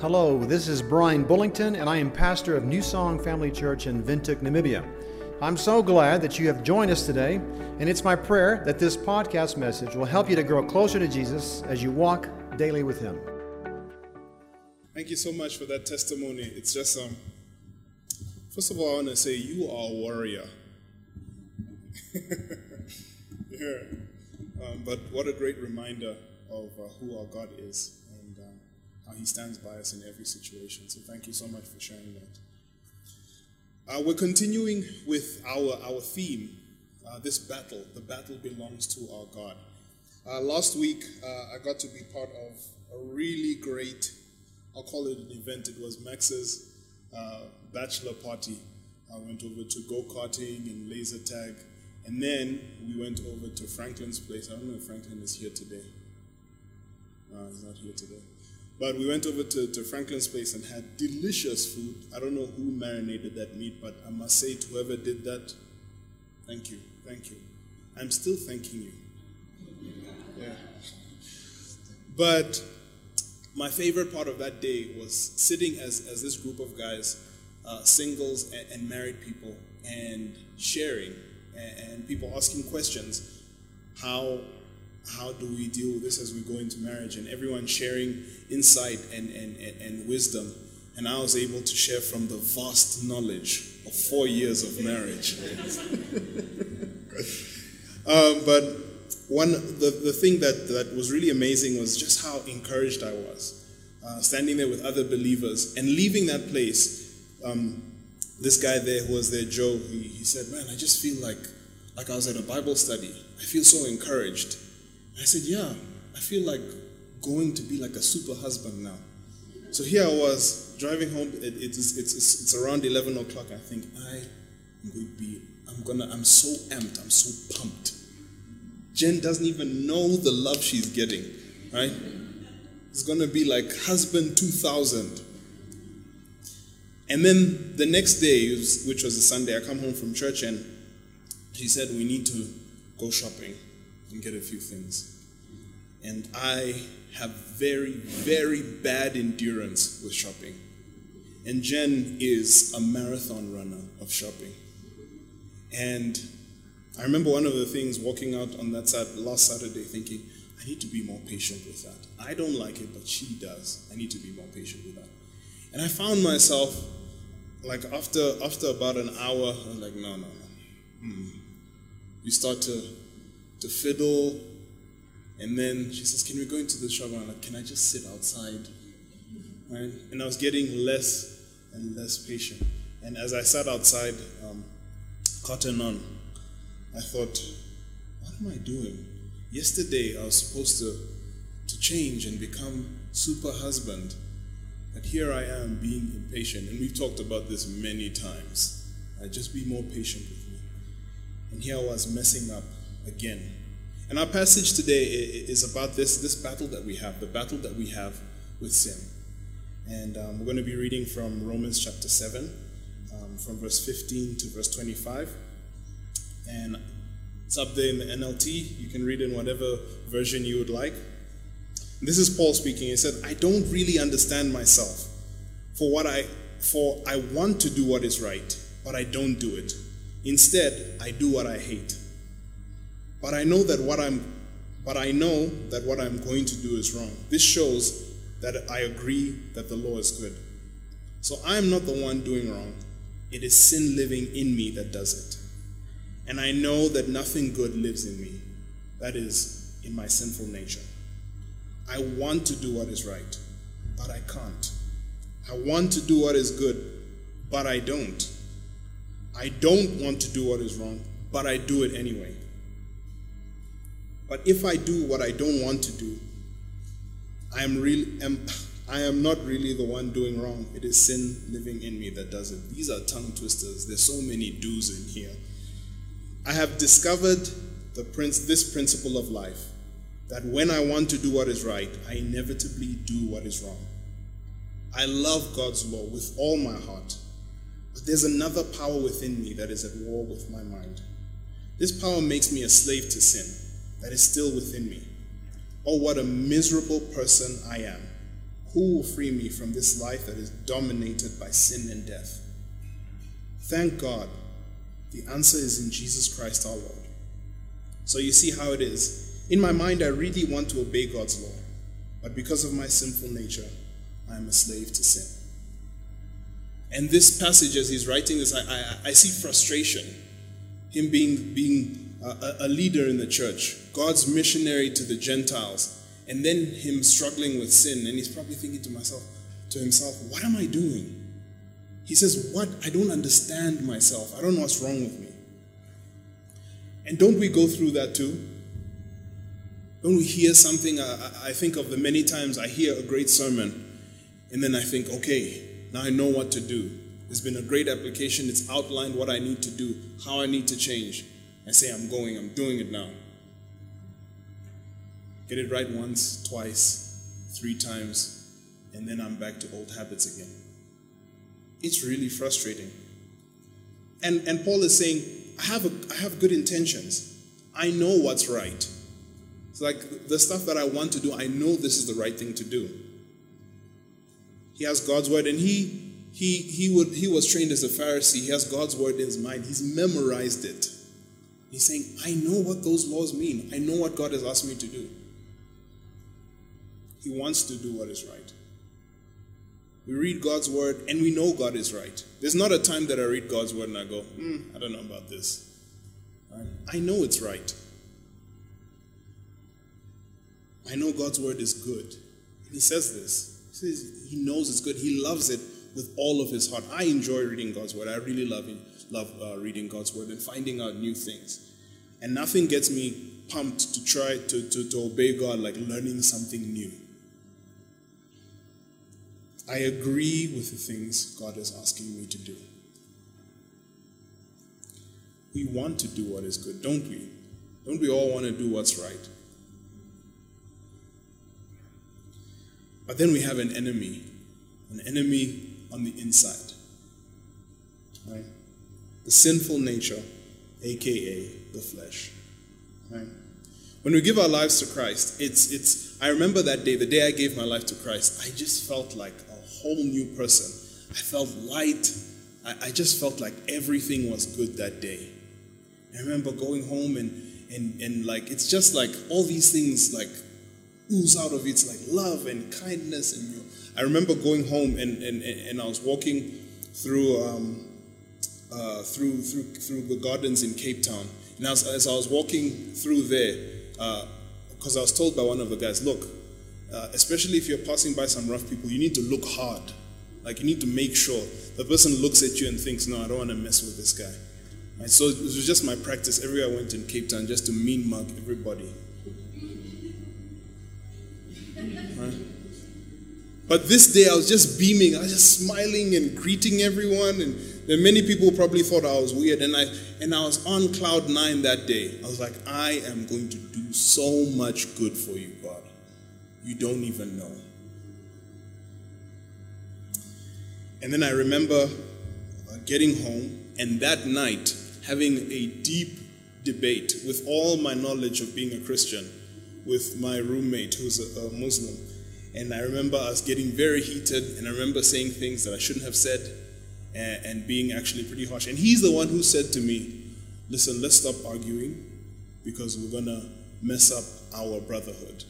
Hello, this is Brian Bullington, and I am pastor of New Song Family Church in Windhoek, Namibia. I'm so glad that you have joined us today, and it's my prayer that this podcast message will help you to grow closer to Jesus as you walk daily with Him. Thank you so much for that testimony. It's just, um, first of all, I want to say you are a warrior. yeah. Um, but what a great reminder of uh, who our God is He stands by us in every situation. So thank you so much for sharing that. Uh, we're continuing with our, our theme, uh, this battle. The battle belongs to our God. Uh, last week, uh, I got to be part of a really great, I'll call it an event. It was Max's uh, bachelor party. I went over to go karting and laser tag. And then we went over to Franklin's place. I don't know if Franklin is here today. No, he's not here today. But we went over to, to Franklin's place and had delicious food. I don't know who marinated that meat, but I must say to whoever did that, thank you, thank you. I'm still thanking you. Yeah. But my favorite part of that day was sitting as, as this group of guys, uh, singles and, and, married people, and sharing, and, and people asking questions. How how do we deal with this as we go into marriage? And everyone sharing insight and, and, and wisdom. And I was able to share from the vast knowledge of four years of marriage. um, but one the, the thing that, that was really amazing was just how encouraged I was. Uh, standing there with other believers and leaving that place. Um, this guy there who was there, Joe, he, he said, Man, I just feel like like I was at a Bible study. I feel so encouraged. I said, Yeah, I feel like going to be like a super husband now. So here I was driving home. It, it is, it's, it's, it's around 11 o'clock. I think I am going to be, I'm gonna, I'm so amped, I'm so pumped. Jen doesn't even know the love she's getting, right? It's gonna be like husband 2000. And then the next day, which was a Sunday, I come home from church and she said, We need to go shopping and get a few things. And I have very, very bad endurance with shopping. And Jen is a marathon runner of shopping. And I remember one of the things walking out on that side last Saturday thinking, I need to be more patient with that. I don't like it, but she does. I need to be more patient with that. And I found myself, like after after about an hour, I was like, no, no, no. Hmm. We start to to fiddle. And then she says, Can we go into the shop? And I'm like, Can I just sit outside? Right? And I was getting less and less patient. And as I sat outside, um, cotton on, I thought, What am I doing? Yesterday I was supposed to, to change and become super husband. But here I am being impatient. And we've talked about this many times. Just be more patient with me. And here I was messing up again. And our passage today is about this, this battle that we have, the battle that we have with sin. And um, we're going to be reading from Romans chapter 7, um, from verse 15 to verse 25. And it's up there in the NLT. You can read in whatever version you would like. This is Paul speaking. He said, I don't really understand myself. For what I for I want to do what is right, but I don't do it. Instead, I do what I hate. But I know that what I'm but I know that what I'm going to do is wrong. This shows that I agree that the law is good. So I am not the one doing wrong. It is sin living in me that does it. And I know that nothing good lives in me. That is, in my sinful nature. I want to do what is right, but I can't. I want to do what is good, but I don't. I don't want to do what is wrong, but I do it anyway. But if I do what I don't want to do, I am really am, I am not really the one doing wrong. It is sin living in me that does it. These are tongue twisters. There's so many do's in here. I have discovered the prince, this principle of life that when I want to do what is right, I inevitably do what is wrong. I love God's law with all my heart, but there's another power within me that is at war with my mind. This power makes me a slave to sin that is still within me. Oh, what a miserable person I am. Who will free me from this life that is dominated by sin and death? Thank God. The answer is in Jesus Christ our Lord. So you see how it is. In my mind, I really want to obey God's law, but because of my sinful nature, I am a slave to sin. And this passage, as he's writing this, I, I, I see frustration. Him being, being a, a leader in the church, God's missionary to the Gentiles, and then him struggling with sin, and he's probably thinking to myself, to himself, what am I doing? He says, What? I don't understand myself. I don't know what's wrong with me. And don't we go through that too? Don't we hear something? I, I think of the many times I hear a great sermon, and then I think, okay, now I know what to do. There's been a great application. It's outlined what I need to do, how I need to change. I say, I'm going, I'm doing it now. Get it right once, twice, three times, and then I'm back to old habits again. It's really frustrating. And, and Paul is saying, I have, a, I have good intentions. I know what's right. It's like the stuff that I want to do, I know this is the right thing to do. He has God's word, and he he he would he was trained as a Pharisee. He has God's word in his mind. He's memorized it. He's saying, I know what those laws mean. I know what God has asked me to do. He wants to do what is right. We read God's word and we know God is right. There's not a time that I read God's word and I go, hmm, I don't know about this. I know it's right. I know God's word is good. And he says this. He says he knows it's good. He loves it with all of his heart. I enjoy reading God's word. I really love it, love uh, reading God's word and finding out new things. And nothing gets me pumped to try to, to, to obey God like learning something new. I agree with the things God is asking me to do. We want to do what is good, don't we? Don't we all want to do what's right? But then we have an enemy, an enemy on the inside. Right? The sinful nature, aka the flesh. Right? When we give our lives to Christ, it's it's I remember that day, the day I gave my life to Christ, I just felt like a whole new person. I felt light. I, I just felt like everything was good that day. I remember going home and and and like it's just like all these things like ooze out of it. It's like love and kindness and I remember going home and, and, and I was walking through um, uh, through through through the gardens in Cape Town. And as, as I was walking through there, because uh, I was told by one of the guys, look, uh, especially if you're passing by some rough people, you need to look hard. Like you need to make sure the person looks at you and thinks, no, I don't want to mess with this guy. So it was just my practice everywhere I went in Cape Town just to mean mug everybody. Right? But this day I was just beaming, I was just smiling and greeting everyone, and many people probably thought I was weird. And I and I was on cloud nine that day. I was like, I am going to do so much good for you, God. You don't even know. And then I remember uh, getting home and that night having a deep debate with all my knowledge of being a Christian with my roommate who's a Muslim. And I remember us getting very heated, and I remember saying things that I shouldn't have said and, and being actually pretty harsh. And he's the one who said to me, Listen, let's stop arguing because we're going to mess up our brotherhood.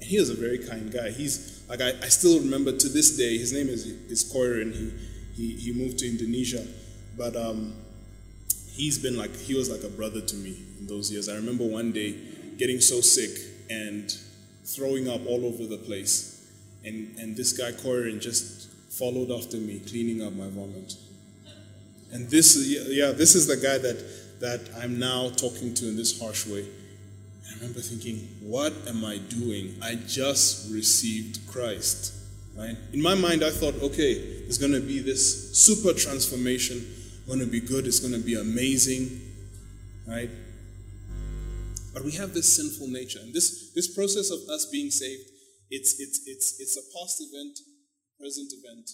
And he was a very kind guy. He's like, I, I still remember to this day, his name is, is Koir, and he, he, he moved to Indonesia. But um, he's been like, he was like a brother to me in those years. I remember one day getting so sick and throwing up all over the place. And, and this guy, Corin, just followed after me, cleaning up my vomit. And this, yeah, this is the guy that, that I'm now talking to in this harsh way. I remember thinking, what am I doing? I just received Christ. Right? In my mind, I thought, okay, there's going to be this super transformation, going to be good, it's going to be amazing. Right? But we have this sinful nature. And this, this process of us being saved, it's, it's, it's, it's a past event, present event,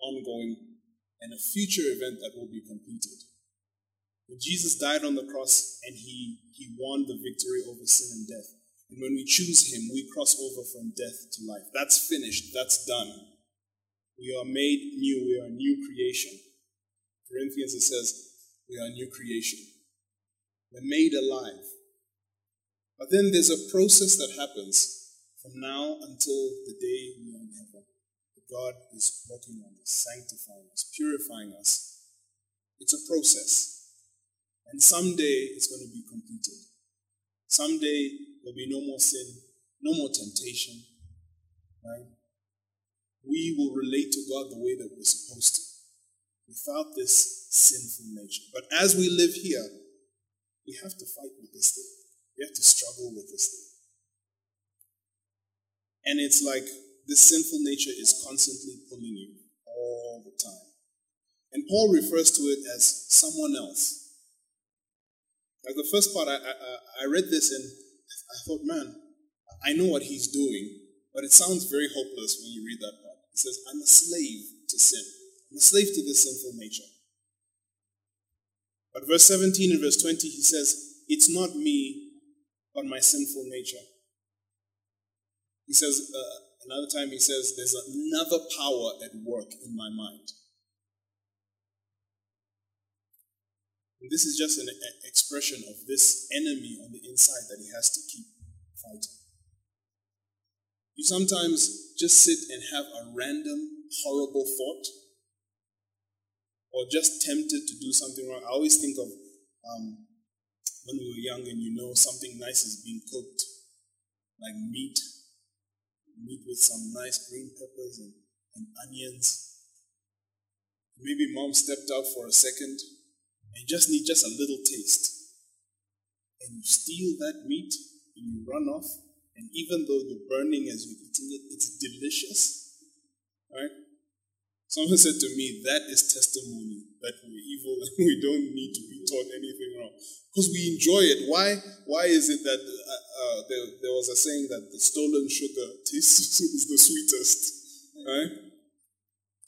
ongoing, and a future event that will be completed. But Jesus died on the cross and he, he won the victory over sin and death. And when we choose Him, we cross over from death to life. That's finished. That's done. We are made new. We are a new creation. Corinthians, it says, we are a new creation. We're made alive. But then there's a process that happens from now until the day we are in heaven. God is working on us, sanctifying us, purifying us. It's a process. And someday it's going to be completed. Someday there'll be no more sin, no more temptation. Right? We will relate to God the way that we're supposed to, without this sinful nature. But as we live here, we have to fight with this thing. We have to struggle with this thing. And it's like this sinful nature is constantly pulling you all the time. And Paul refers to it as someone else. Like the first part, I, I, I read this and I thought, man, I know what he's doing, but it sounds very hopeless when you read that part. He says, I'm a slave to sin. I'm a slave to this sinful nature. But verse 17 and verse 20, he says, It's not me, but my sinful nature. He says, uh, Another time he says, There's another power at work in my mind. And this is just an expression of this enemy on the inside that he has to keep fighting. You sometimes just sit and have a random, horrible thought, or just tempted to do something wrong. I always think of um, when we were young and you know something nice is being cooked, like meat meat with some nice green peppers and, and onions. Maybe mom stepped out for a second and you just need just a little taste. And you steal that meat and you run off. And even though you're burning as you're eating it, it's delicious. Right? Someone said to me, that is testimony that we're evil and we don't need to be taught anything wrong. Because we enjoy it. Why, why is it that uh, uh, there, there was a saying that the stolen sugar tastes is the sweetest? Right?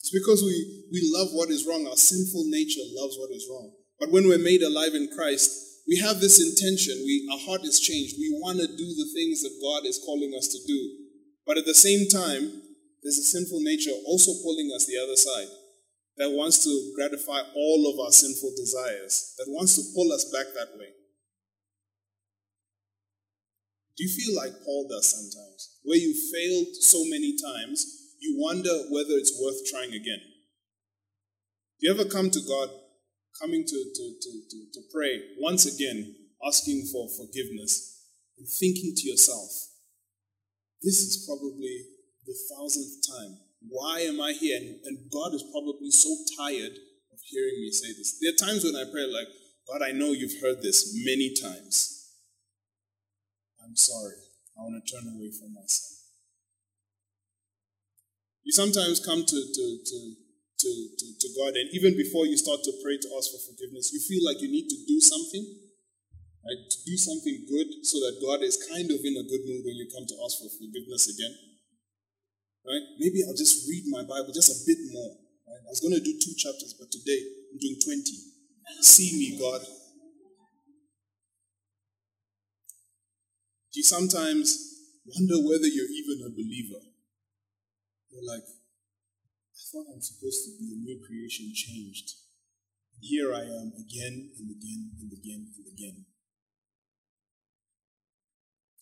It's because we, we love what is wrong. Our sinful nature loves what is wrong. But when we're made alive in Christ, we have this intention. We, our heart is changed. We want to do the things that God is calling us to do. But at the same time, there's a sinful nature also pulling us the other side that wants to gratify all of our sinful desires, that wants to pull us back that way. Do you feel like Paul does sometimes? Where you failed so many times, you wonder whether it's worth trying again. Do you ever come to God, coming to, to, to, to, to pray, once again, asking for forgiveness, and thinking to yourself, this is probably the thousandth time. Why am I here? And, and God is probably so tired of hearing me say this. There are times when I pray, like, God, I know you've heard this many times. I'm sorry. I want to turn away from my sin. You sometimes come to, to, to, to, to, to God, and even before you start to pray to ask for forgiveness, you feel like you need to do something, right? To do something good so that God is kind of in a good mood when you come to ask for forgiveness again. Right? Maybe I'll just read my Bible just a bit more. Right? I was going to do two chapters, but today I'm doing 20. See me, God. Do you sometimes wonder whether you're even a believer? You're like, I thought I'm supposed to be a new creation changed. And Here I am again and again and again and again.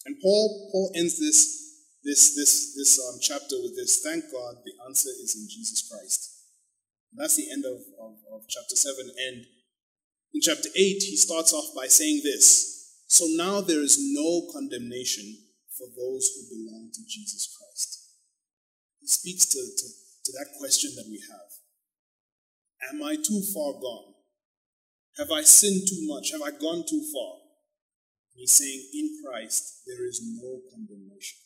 And Paul, Paul ends this this, this, this um, chapter with this. Thank God the answer is in Jesus Christ. And that's the end of, of, of chapter 7. And in chapter 8, he starts off by saying this So now there is no condemnation for those who belong to Jesus Christ. He speaks to, to, to that question that we have Am I too far gone? Have I sinned too much? Have I gone too far? he's saying, In Christ, there is no condemnation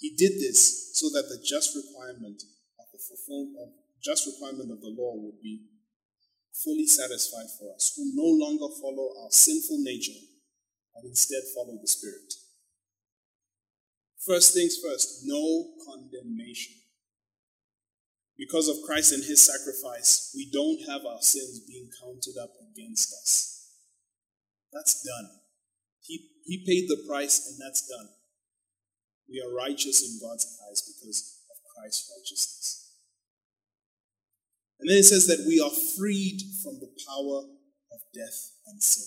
He did this so that the just requirement of the fulfillment just requirement of the law would be fully satisfied for us, who no longer follow our sinful nature, but instead follow the Spirit. First things first, no condemnation. Because of Christ and his sacrifice, we don't have our sins being counted up against us. That's done. He, he paid the price, and that's done. We are righteous in God's eyes because of Christ's righteousness. And then it says that we are freed from the power of death and sin.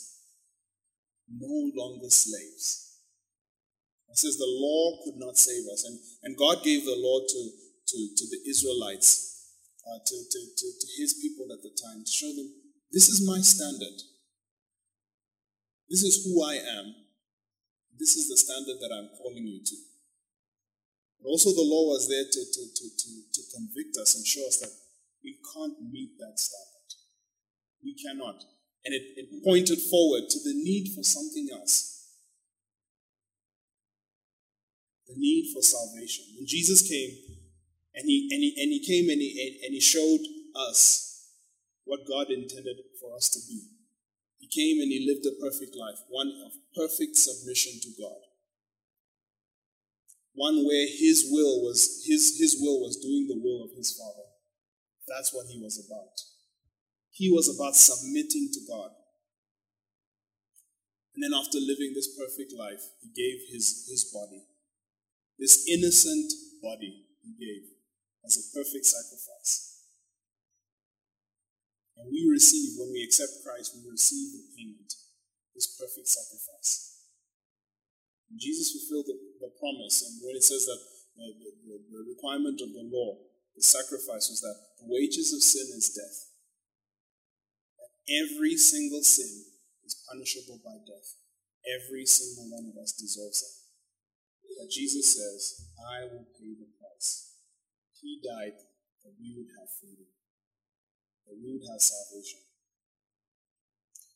No longer slaves. It says the law could not save us. And, and God gave the law to, to, to the Israelites, uh, to, to, to, to his people at the time, to show them this is my standard. This is who I am. This is the standard that I'm calling you to. But also, the law was there to, to, to, to, to convict us and show us that we can't meet that standard. We cannot. And it, it pointed forward to the need for something else. The need for salvation. When Jesus came, and he, and he, and he came and he, and he showed us what God intended for us to be. He came and he lived a perfect life, one of perfect submission to God. One where his will was his, his will was doing the will of his Father. That's what he was about. He was about submitting to God. And then after living this perfect life, he gave his, his body. This innocent body he gave as a perfect sacrifice. And we receive, when we accept Christ, we receive the payment, this perfect sacrifice. And Jesus fulfilled the, the promise. And when it says that the, the, the requirement of the law the sacrifice was that the wages of sin is death. That every single sin is punishable by death. Every single one of us deserves it. But Jesus says, I will pay the price. He died that we would have freedom, that we would have salvation.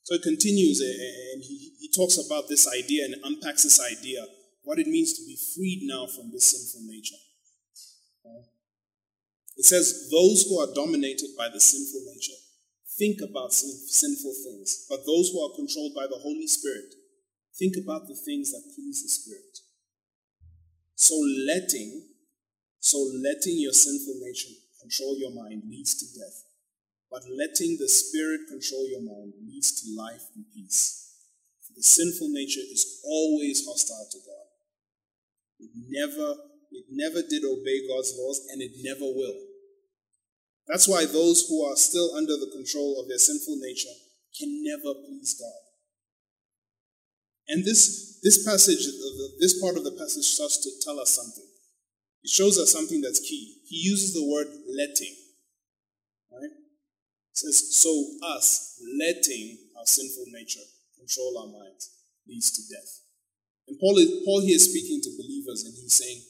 So it continues, eh, eh, and he, he talks about this idea and unpacks this idea, what it means to be freed now from this sinful nature. It says, Those who are dominated by the sinful nature think about sinful things, but those who are controlled by the Holy Spirit think about the things that please the Spirit. So letting, so letting your sinful nature control your mind leads to death, but letting the Spirit control your mind leads to life and peace. For the sinful nature is always hostile to God. It never, it never did obey God's laws, and it never will. That's why those who are still under the control of their sinful nature can never please God. And this, this passage, this part of the passage starts to tell us something. It shows us something that's key. He uses the word letting. Says, so us letting our sinful nature control our minds leads to death. And Paul, is, Paul here is speaking to believers and he's saying,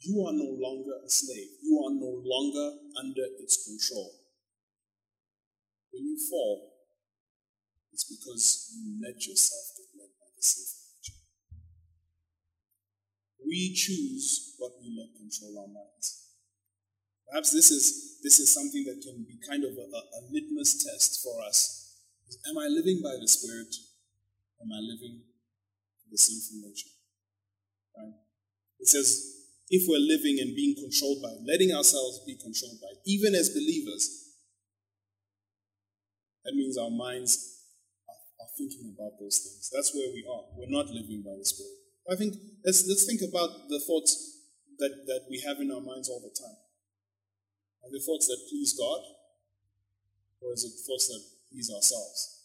you are no longer a slave. You are no longer under its control. When you fall, it's because you let yourself get led by the sinful nature. We choose what we let control our minds. Perhaps this is this is something that can be kind of a, a litmus test for us. Am I living by the Spirit? Am I living the sinful nature? Right? It says, if we're living and being controlled by, letting ourselves be controlled by, even as believers, that means our minds are, are thinking about those things. That's where we are. We're not living by the Spirit. I think let's let's think about the thoughts that, that we have in our minds all the time. Are the thoughts that please God? Or is it thoughts that please ourselves?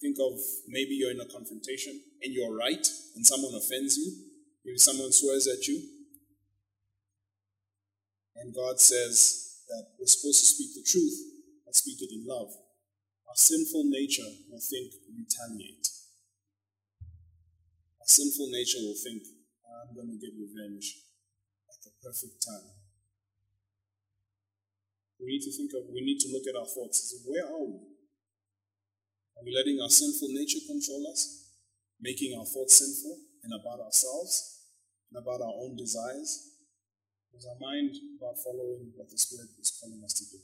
Think of maybe you're in a confrontation and you're right and someone offends you. Maybe someone swears at you and God says that we're supposed to speak the truth and speak it in love. Our sinful nature will think retaliate. Our sinful nature will think, I'm going to get revenge at the perfect time. We need to think of, we need to look at our thoughts. Where are we? Are we letting our sinful nature control us? making our thoughts sinful and about ourselves and about our own desires? Is our mind about following what the Spirit is calling us to do?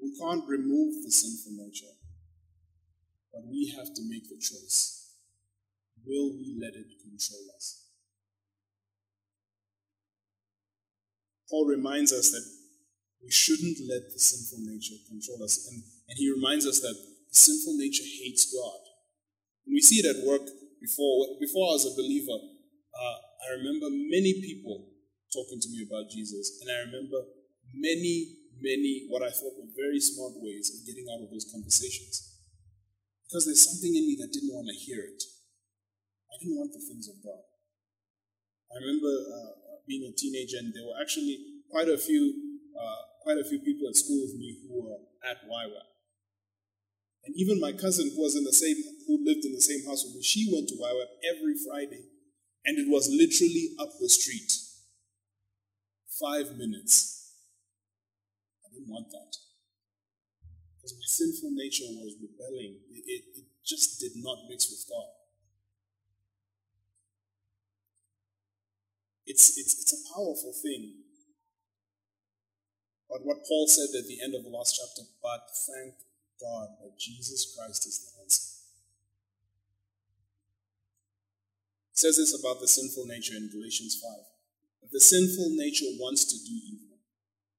We can't remove the sinful nature, but we have to make the choice. Will we let it control us? Paul reminds us that we shouldn't let the sinful nature control us. And, and he reminds us that the sinful nature hates God. And we see it at work before. Before I was a believer, uh, I remember many people talking to me about Jesus. And I remember many, many, what I thought were very smart ways of getting out of those conversations. Because there's something in me that didn't want to hear it. I didn't want the things of God. I remember uh, being a teenager, and there were actually quite a few uh, quite a few people at school with me who were at YWAM. And even my cousin, who was in the same, who lived in the same house with me, she went to YWAM every Friday, and it was literally up the street, five minutes. I didn't want that because my sinful nature was rebelling. It, it, it just did not mix with God. It's, it's, it's a powerful thing. But what Paul said at the end of the last chapter, but thank God that Jesus Christ is the answer. It says this about the sinful nature in Galatians 5. That the sinful nature wants to do evil,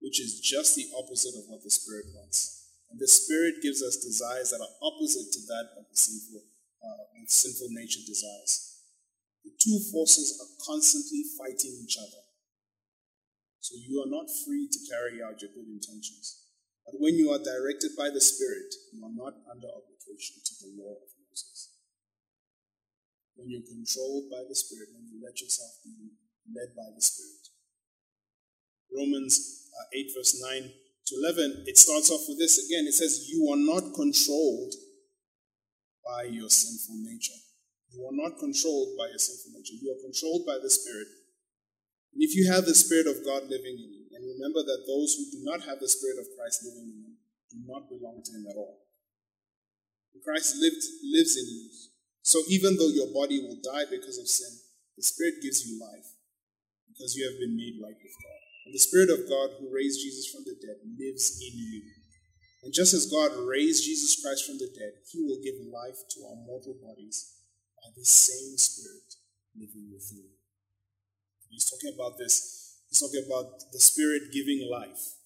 which is just the opposite of what the Spirit wants. And the Spirit gives us desires that are opposite to that of the sinful, uh, sinful nature desires. The two forces are constantly fighting each other. So you are not free to carry out your good intentions. But when you are directed by the Spirit, you are not under obligation to the law of Moses. When you're controlled by the Spirit, when you let yourself be led by the Spirit. Romans uh, 8, verse 9 to 11, it starts off with this again. It says, You are not controlled by your sinful nature. You are not controlled by your sinful nature. You are controlled by the Spirit. And if you have the Spirit of God living in you, and remember that those who do not have the Spirit of Christ living in them do not belong to Him at all. Christ lived, lives in you. So even though your body will die because of sin, the Spirit gives you life because you have been made right with God. And the Spirit of God who raised Jesus from the dead lives in you. And just as God raised Jesus Christ from the dead, He will give life to our mortal bodies by the same Spirit living within you. He's talking about this. He's talking about the Spirit giving life.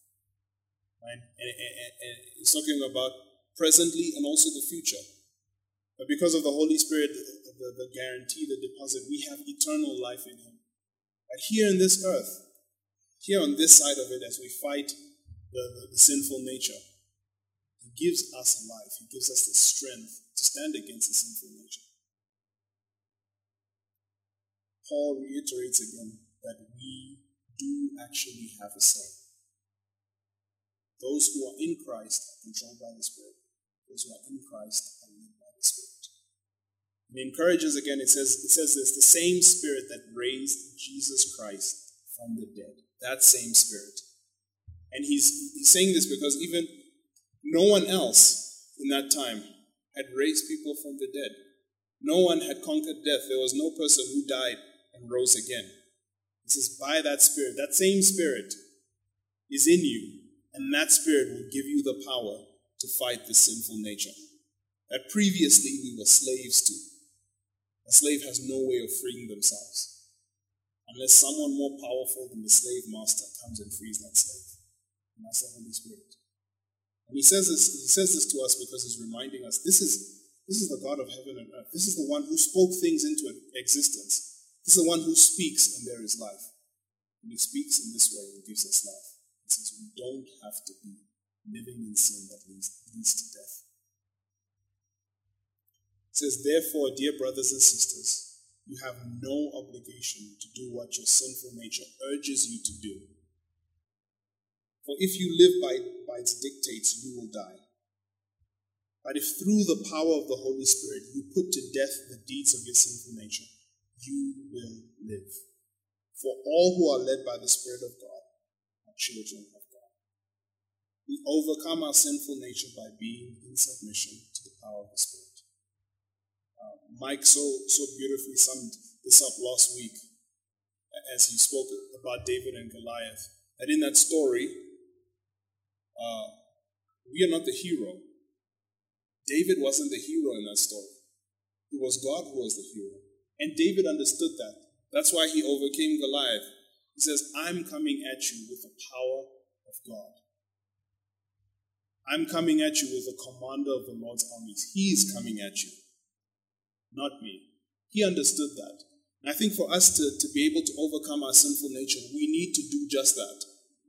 Right? And, and, and he's talking about presently and also the future. But because of the Holy Spirit, the, the, the guarantee, the deposit, we have eternal life in Him. But here in this earth, here on this side of it, as we fight the, the, the sinful nature, He gives us life. He gives us the strength to stand against the sinful nature. Paul reiterates again that we do actually have a say. Those who are in Christ are controlled by the Spirit. Those who are in Christ are led by the Spirit. And he encourages again, it says, it says this the same Spirit that raised Jesus Christ from the dead. That same Spirit. And he's, he's saying this because even no one else in that time had raised people from the dead. No one had conquered death. There was no person who died and rose again. It says, by that Spirit, that same Spirit is in you, and that Spirit will give you the power to fight the sinful nature that previously we were slaves to. A slave has no way of freeing themselves unless someone more powerful than the slave master comes and frees that slave. And that's the Holy Spirit. And he says this, he says this to us because he's reminding us this is, this is the God of heaven and earth. This is the one who spoke things into existence. He's the one who speaks and there is life. And he speaks in this way and gives us life. He says we don't have to be living in sin that leads, leads to death. It says, therefore, dear brothers and sisters, you have no obligation to do what your sinful nature urges you to do. For if you live by, by its dictates, you will die. But if through the power of the Holy Spirit you put to death the deeds of your sinful nature, you will live. For all who are led by the Spirit of God are children of God. We overcome our sinful nature by being in submission to the power of the Spirit. Uh, Mike so so beautifully summed this up last week as he spoke about David and Goliath. That in that story, uh, we are not the hero. David wasn't the hero in that story. It was God who was the hero. And David understood that. That's why he overcame Goliath. He says, I'm coming at you with the power of God. I'm coming at you with the commander of the Lord's armies. He is coming at you, not me. He understood that. And I think for us to, to be able to overcome our sinful nature, we need to do just that.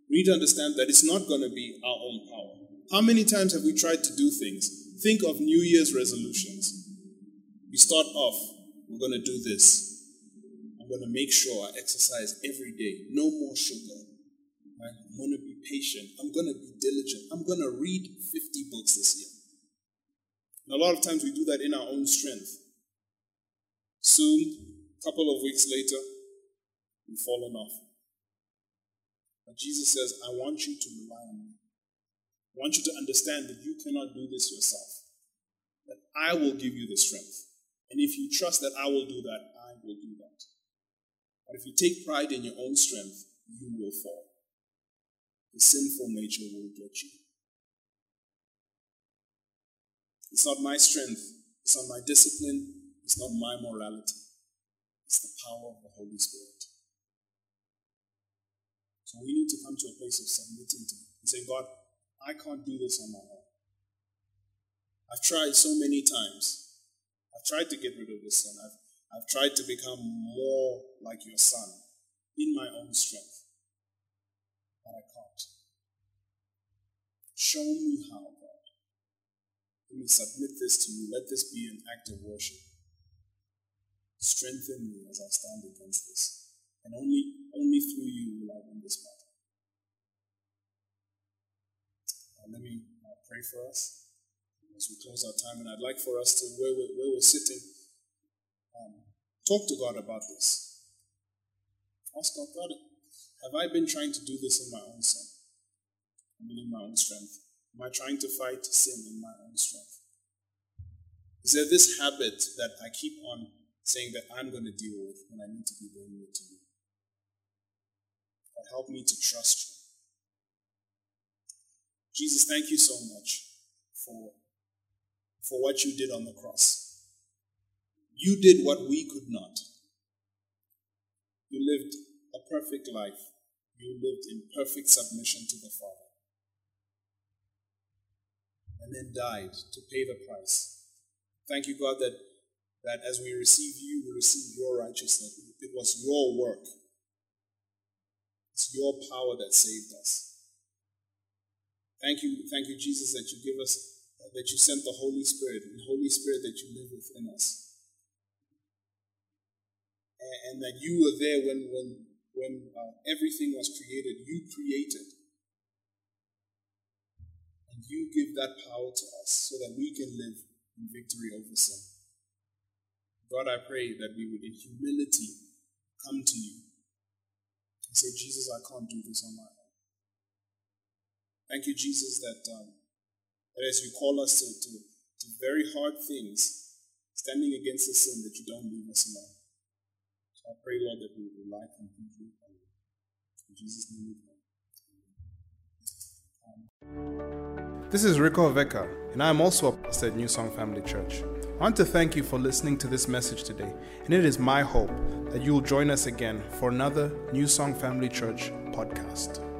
We need to understand that it's not going to be our own power. How many times have we tried to do things? Think of New Year's resolutions. We start off, we're going to do this. I'm going to make sure I exercise every day. No more sugar. Right? I'm going to be patient. I'm going to be diligent. I'm going to read 50 books this year. And a lot of times we do that in our own strength. Soon, a couple of weeks later, we've fallen off. But Jesus says, I want you to rely on me. I want you to understand that you cannot do this yourself. That I will give you the strength. And if you trust that I will do that, I will do that. But if you take pride in your own strength, you will fall. The sinful nature will get you. It's not my strength, it's not my discipline, it's not my morality. It's the power of the Holy Spirit. So we need to come to a place of submitting to Him and saying, God, I can't do this on my own. I've tried so many times. I've tried to get rid of this sin. I've I've tried to become more like your son in my own strength, but I can't. Show me how, God. Let me submit this to you. Let this be an act of worship. Strengthen me as I stand against this. And only, only through you will I win this battle. Let me uh, pray for us as we close our time. And I'd like for us to, where we're, where we're sitting, um, talk to God about this. Ask God, God, have I been trying to do this in my own sin? I mean, in my own strength? Am I trying to fight sin in my own strength? Is there this habit that I keep on saying that I'm going to deal with when I need to be it to you? God, help me to trust you. Jesus, thank you so much for, for what you did on the cross. You did what we could not. You lived a perfect life. You lived in perfect submission to the Father. And then died to pay the price. Thank you, God, that, that as we receive you, we receive your righteousness. It was your work. It's your power that saved us. Thank you, thank you, Jesus, that you give us, that you sent the Holy Spirit, and Holy Spirit that you live within us and that you were there when, when, when uh, everything was created. You created. And you give that power to us so that we can live in victory over sin. God, I pray that we would, in humility, come to you and say, Jesus, I can't do this on my own. Thank you, Jesus, that, um, that as you call us to, to, to very hard things, standing against the sin, that you don't leave us alone. So I pray, Lord, that we rely completely on you. In Jesus' name. This is Rico Veka, and I am also a pastor at New Song Family Church. I want to thank you for listening to this message today, and it is my hope that you will join us again for another New Song Family Church podcast.